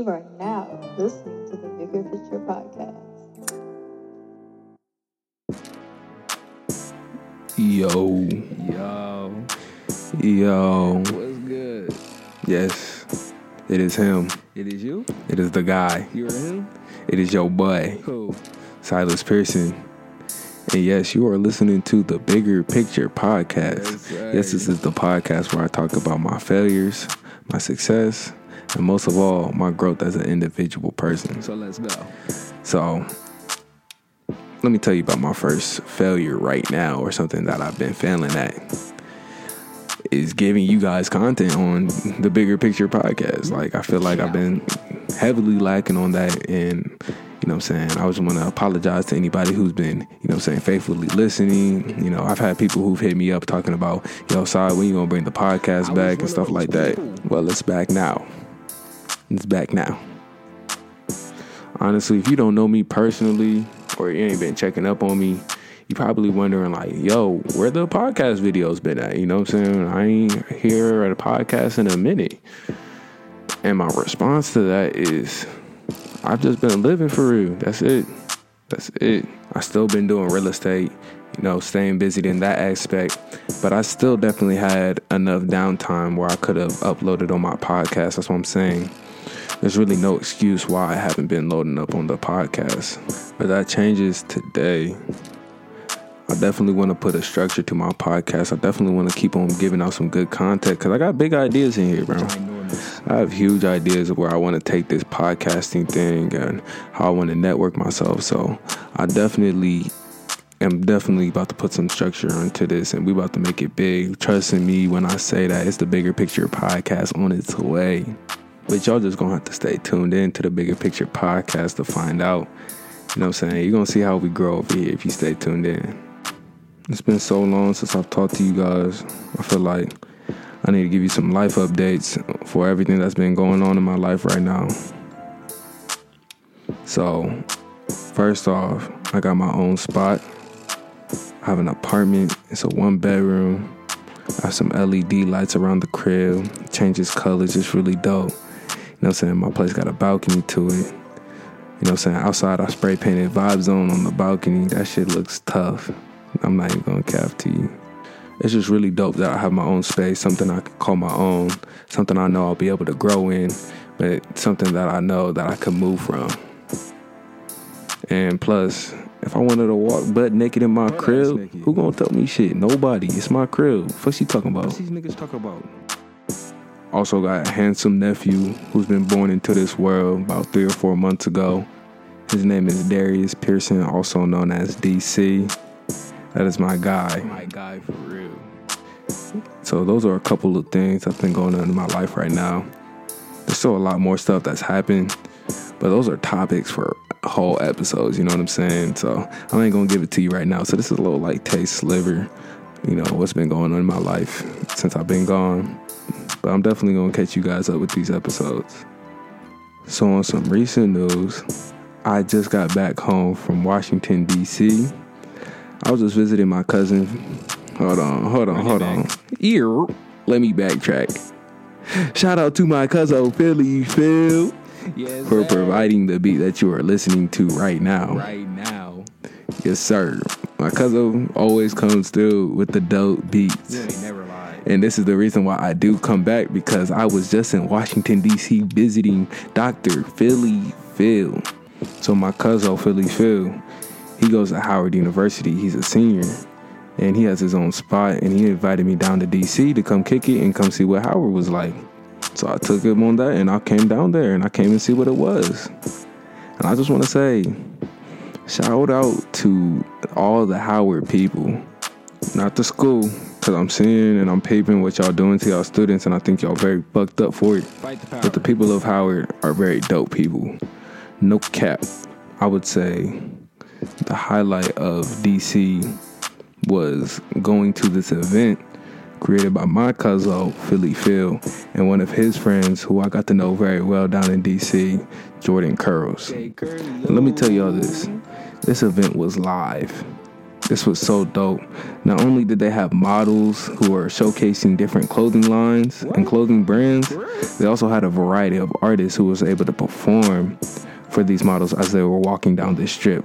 You are now listening to the Bigger Picture Podcast. Yo, Yo, yo, what's good? yes, it is him. It is you? It is the guy. You're him? It is your boy, Who? Silas Pearson. And yes, you are listening to the Bigger Picture Podcast. Yes, sir. yes, this is the podcast where I talk about my failures, my success, and most of all, my growth as an individual person. So let's go. So, let me tell you about my first failure right now, or something that I've been failing at. Is giving you guys content on the bigger picture podcast. Like, I feel like I've been heavily lacking on that. And, you know what I'm saying? I just want to apologize to anybody who's been, you know what I'm saying, faithfully listening. You know, I've had people who've hit me up talking about, yo, sorry, when you going to bring the podcast back and stuff like that. Well, it's back now. It's back now honestly, if you don't know me personally or you ain't been checking up on me, you probably wondering like, yo, where the podcast videos been at? You know what I'm saying? I ain't here at a podcast in a minute. And my response to that is I've just been living for real. That's it. That's it. I still been doing real estate, you know, staying busy in that aspect. But I still definitely had enough downtime where I could have uploaded on my podcast. That's what I'm saying there's really no excuse why I haven't been loading up on the podcast. But that changes today. I definitely want to put a structure to my podcast. I definitely want to keep on giving out some good content because I got big ideas in here, bro. I have huge ideas of where I want to take this podcasting thing and how I want to network myself. So I definitely am definitely about to put some structure into this and we're about to make it big. Trust in me when I say that it's the bigger picture podcast on its way. But y'all just gonna have to stay tuned in to the bigger picture podcast to find out. You know what I'm saying? You're gonna see how we grow over here if you stay tuned in. It's been so long since I've talked to you guys. I feel like I need to give you some life updates for everything that's been going on in my life right now. So, first off, I got my own spot. I have an apartment. It's a one bedroom. I have some LED lights around the crib. Changes colors. It's really dope. You know what I'm saying? My place got a balcony to it. You know what I'm saying? Outside, I spray painted Vibe Zone on the balcony. That shit looks tough. I'm not even gonna cap to you. It's just really dope that I have my own space, something I can call my own, something I know I'll be able to grow in, but something that I know that I can move from. And plus, if I wanted to walk butt naked in my crib, who gonna tell me shit? Nobody. It's my crib. What's you talking about? What's these niggas talk about? Also got a handsome nephew who's been born into this world about three or four months ago. His name is Darius Pearson, also known as DC. That is my guy. My guy for real. So those are a couple of things that's been going on in my life right now. There's still a lot more stuff that's happened, but those are topics for whole episodes. You know what I'm saying? So I ain't gonna give it to you right now. So this is a little like taste sliver. You know what's been going on in my life since I've been gone. But I'm definitely gonna catch you guys up with these episodes. So on some recent news, I just got back home from Washington D.C. I was just visiting my cousin. Hold on, hold on, hold on. Ear. Let me backtrack. Shout out to my cousin Philly Phil Yes, for providing the beat that you are listening to right now. Right now. Yes, sir. My cousin always comes through with the dope beats. And this is the reason why I do come back because I was just in Washington, D.C. visiting Dr. Philly Phil. So, my cousin, Philly Phil, he goes to Howard University. He's a senior and he has his own spot. And he invited me down to D.C. to come kick it and come see what Howard was like. So, I took him on that and I came down there and I came and see what it was. And I just want to say, shout out to all the Howard people not the school, because I'm seeing and I'm peeping what y'all doing to y'all students, and I think y'all very fucked up for it. The. But the people of Howard are very dope people. No cap. I would say the highlight of DC was going to this event created by my cousin Philly Phil and one of his friends who I got to know very well down in DC, Jordan Curls. Jay Curly, And let me tell y'all this. This event was live. This was so dope. Not only did they have models who were showcasing different clothing lines and clothing brands, they also had a variety of artists who was able to perform for these models as they were walking down this strip.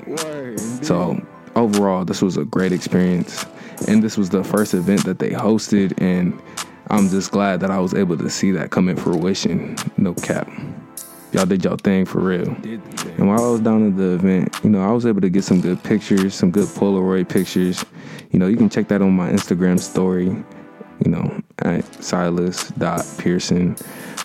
So overall, this was a great experience, and this was the first event that they hosted, and I'm just glad that I was able to see that come in fruition. No cap. Y'all did y'all thing for real. Did the thing. And while I was down at the event, you know, I was able to get some good pictures, some good Polaroid pictures. You know, you can check that on my Instagram story, you know, at silas.pearson.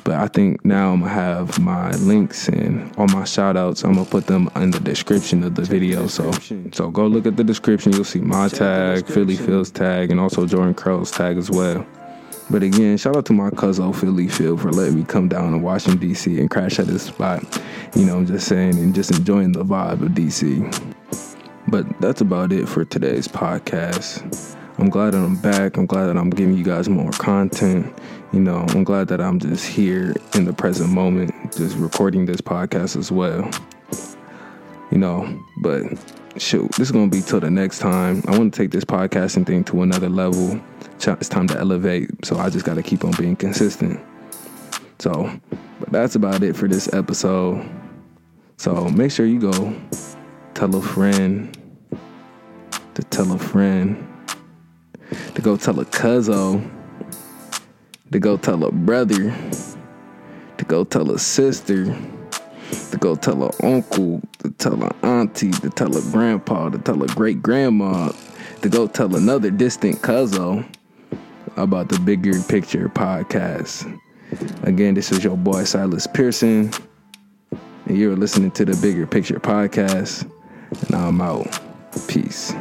But I think now I'm gonna have my links and all my shout outs. I'm gonna put them in the description of the video. So so go look at the description. You'll see my tag, Philly. Phil's tag, and also Jordan Curl's tag as well. But again, shout out to my cousin Philly Phil for letting me come down to Washington DC and crash at his spot. You know, I'm just saying and just enjoying the vibe of DC. But that's about it for today's podcast. I'm glad that I'm back. I'm glad that I'm giving you guys more content. You know, I'm glad that I'm just here in the present moment, just recording this podcast as well. You know, but shoot, this is gonna be till the next time. I want to take this podcasting thing to another level. It's time to elevate, so I just got to keep on being consistent. So, but that's about it for this episode. So make sure you go tell a friend to tell a friend to go tell a cuzzo to go tell a brother to go tell a sister to go tell a uncle to tell a auntie to tell a grandpa to tell a great grandma to go tell another distant cuzzo about the bigger picture podcast. Again this is your boy silas pearson and you're listening to the bigger picture podcast and i'm out. Peace